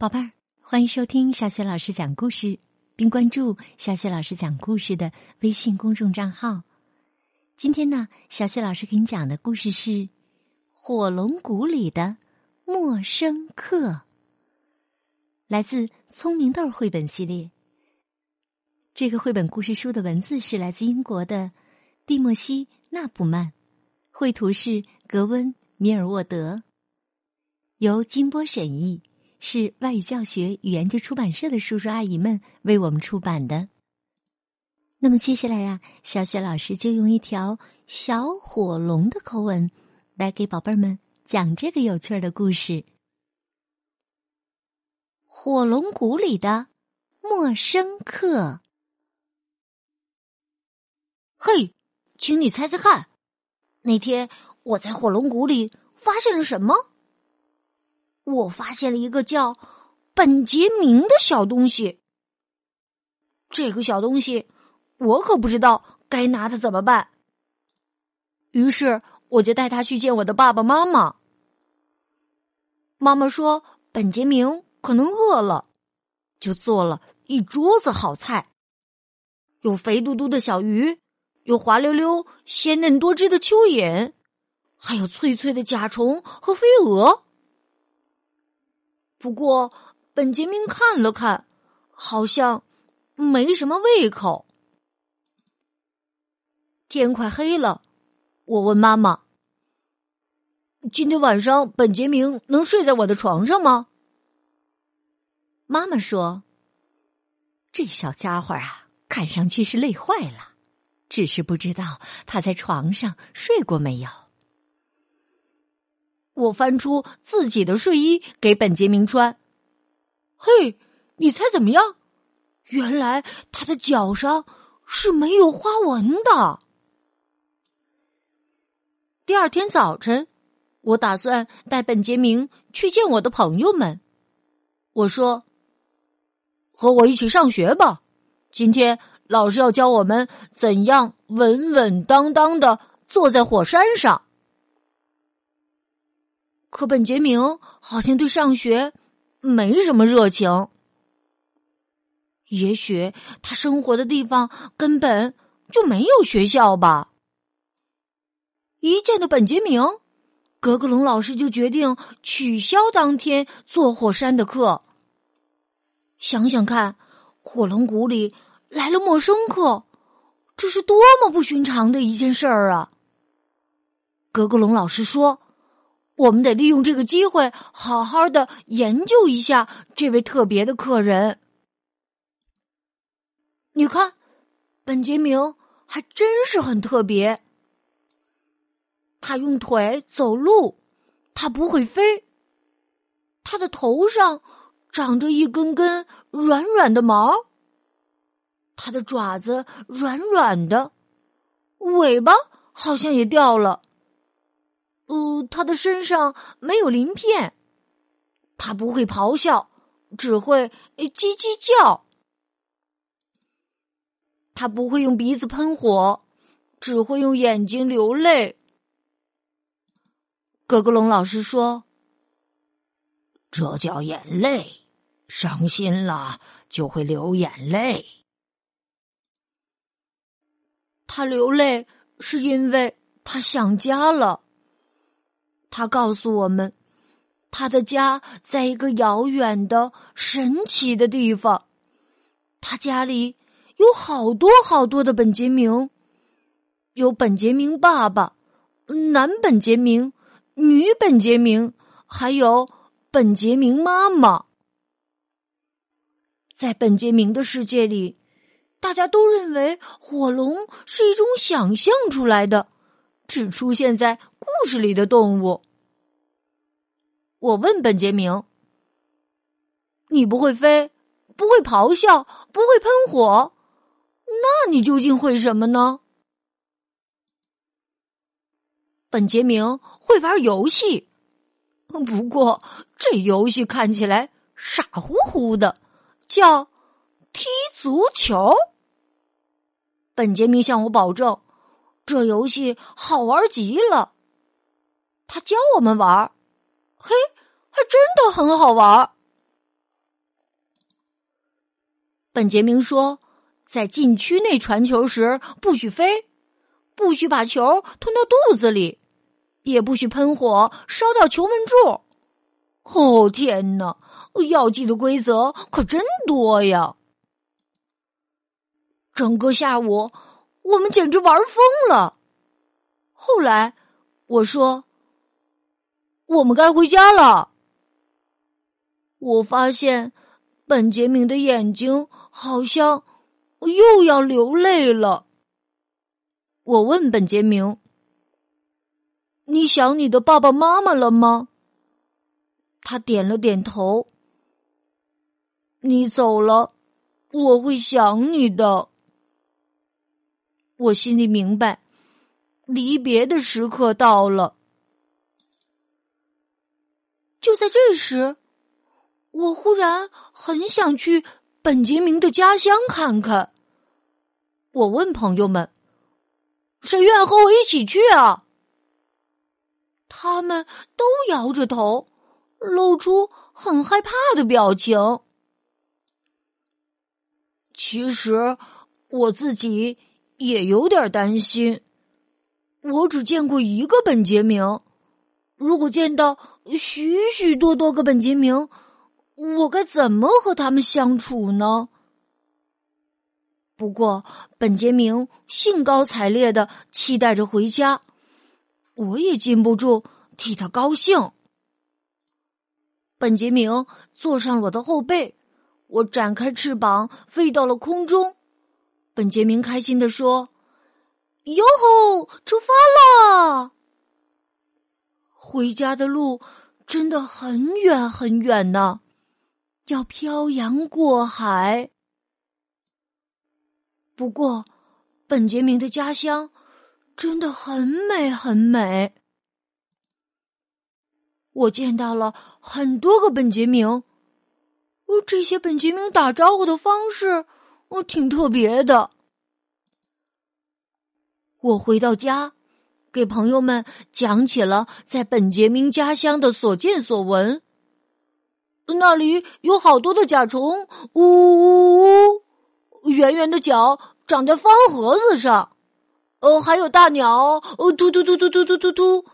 宝贝儿，欢迎收听小雪老师讲故事，并关注小雪老师讲故事的微信公众账号。今天呢，小雪老师给你讲的故事是《火龙谷里的陌生客》，来自《聪明豆》绘本系列。这个绘本故事书的文字是来自英国的蒂莫西·纳普曼，绘图是格温·米尔沃德，由金波审译。是外语教学与研究出版社的叔叔阿姨们为我们出版的。那么接下来呀，小雪老师就用一条小火龙的口吻来给宝贝儿们讲这个有趣的故事：火龙谷里的陌生客。嘿，请你猜猜看，那天我在火龙谷里发现了什么？我发现了一个叫本杰明的小东西。这个小东西，我可不知道该拿它怎么办。于是我就带他去见我的爸爸妈妈。妈妈说，本杰明可能饿了，就做了一桌子好菜，有肥嘟嘟的小鱼，有滑溜溜、鲜嫩多汁的蚯蚓，还有脆脆的甲虫和飞蛾。不过，本杰明看了看，好像没什么胃口。天快黑了，我问妈妈：“今天晚上本杰明能睡在我的床上吗？”妈妈说：“这小家伙啊，看上去是累坏了，只是不知道他在床上睡过没有。”我翻出自己的睡衣给本杰明穿。嘿，你猜怎么样？原来他的脚上是没有花纹的。第二天早晨，我打算带本杰明去见我的朋友们。我说：“和我一起上学吧，今天老师要教我们怎样稳稳当当的坐在火山上。”可本杰明好像对上学没什么热情，也许他生活的地方根本就没有学校吧。一见到本杰明，格格龙老师就决定取消当天坐火山的课。想想看，火龙谷里来了陌生客，这是多么不寻常的一件事儿啊！格格龙老师说。我们得利用这个机会，好好的研究一下这位特别的客人。你看，本杰明还真是很特别。他用腿走路，他不会飞。他的头上长着一根根软软的毛，他的爪子软软的，尾巴好像也掉了。呃，他的身上没有鳞片，他不会咆哮，只会叽叽叫。他不会用鼻子喷火，只会用眼睛流泪。格格龙老师说：“这叫眼泪，伤心了就会流眼泪。他流泪是因为他想家了。”他告诉我们，他的家在一个遥远的、神奇的地方。他家里有好多好多的本杰明，有本杰明爸爸、男本杰明、女本杰明，还有本杰明妈妈。在本杰明的世界里，大家都认为火龙是一种想象出来的，只出现在。故事里的动物，我问本杰明：“你不会飞，不会咆哮，不会喷火，那你究竟会什么呢？”本杰明会玩游戏，不过这游戏看起来傻乎乎的，叫踢足球。本杰明向我保证，这游戏好玩极了。他教我们玩儿，嘿，还真的很好玩儿。本杰明说，在禁区内传球时不许飞，不许把球吞到肚子里，也不许喷火烧掉球门柱。哦天哪，要记的规则可真多呀！整个下午，我们简直玩疯了。后来，我说：“我们该回家了。”我发现本杰明的眼睛好像又要流泪了。我问本杰明：“你想你的爸爸妈妈了吗？”他点了点头。你走了，我会想你的。我心里明白，离别的时刻到了。就在这时，我忽然很想去本杰明的家乡看看。我问朋友们：“谁愿和我一起去啊？”他们都摇着头，露出很害怕的表情。其实我自己。也有点担心，我只见过一个本杰明。如果见到许许多多个本杰明，我该怎么和他们相处呢？不过，本杰明兴高采烈的期待着回家，我也禁不住替他高兴。本杰明坐上了我的后背，我展开翅膀飞到了空中。本杰明开心的说：“哟吼，出发了！回家的路真的很远很远呢，要漂洋过海。不过，本杰明的家乡真的很美很美。我见到了很多个本杰明，哦，这些本杰明打招呼的方式。”我挺特别的。我回到家，给朋友们讲起了在本杰明家乡的所见所闻。那里有好多的甲虫，呜呜呜！圆圆的脚长在方盒子上，呃，还有大鸟，呃，突突突突突突突突，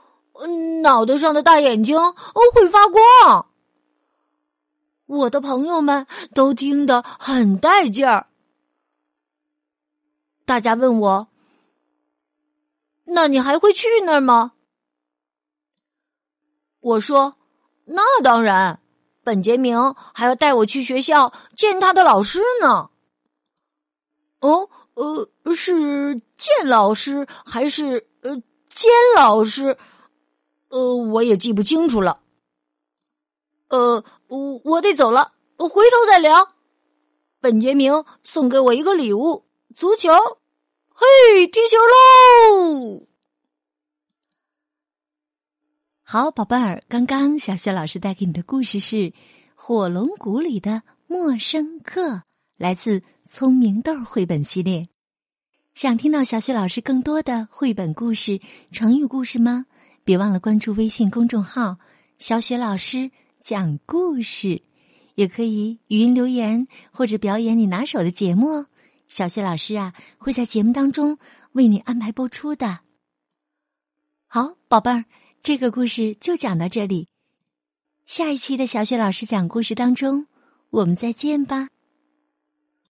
脑袋上的大眼睛哦会发光。我的朋友们都听得很带劲儿。大家问我：“那你还会去那儿吗？”我说：“那当然，本杰明还要带我去学校见他的老师呢。”哦，呃，是见老师还是呃兼老师？呃，我也记不清楚了。呃，我我得走了，回头再聊。本杰明送给我一个礼物。足球，嘿，踢球喽！好，宝贝儿，刚刚小雪老师带给你的故事是《火龙谷里的陌生客》，来自《聪明豆》绘本系列。想听到小雪老师更多的绘本故事、成语故事吗？别忘了关注微信公众号“小雪老师讲故事”，也可以语音留言或者表演你拿手的节目哦。小雪老师啊，会在节目当中为你安排播出的。好，宝贝儿，这个故事就讲到这里。下一期的小雪老师讲故事当中，我们再见吧。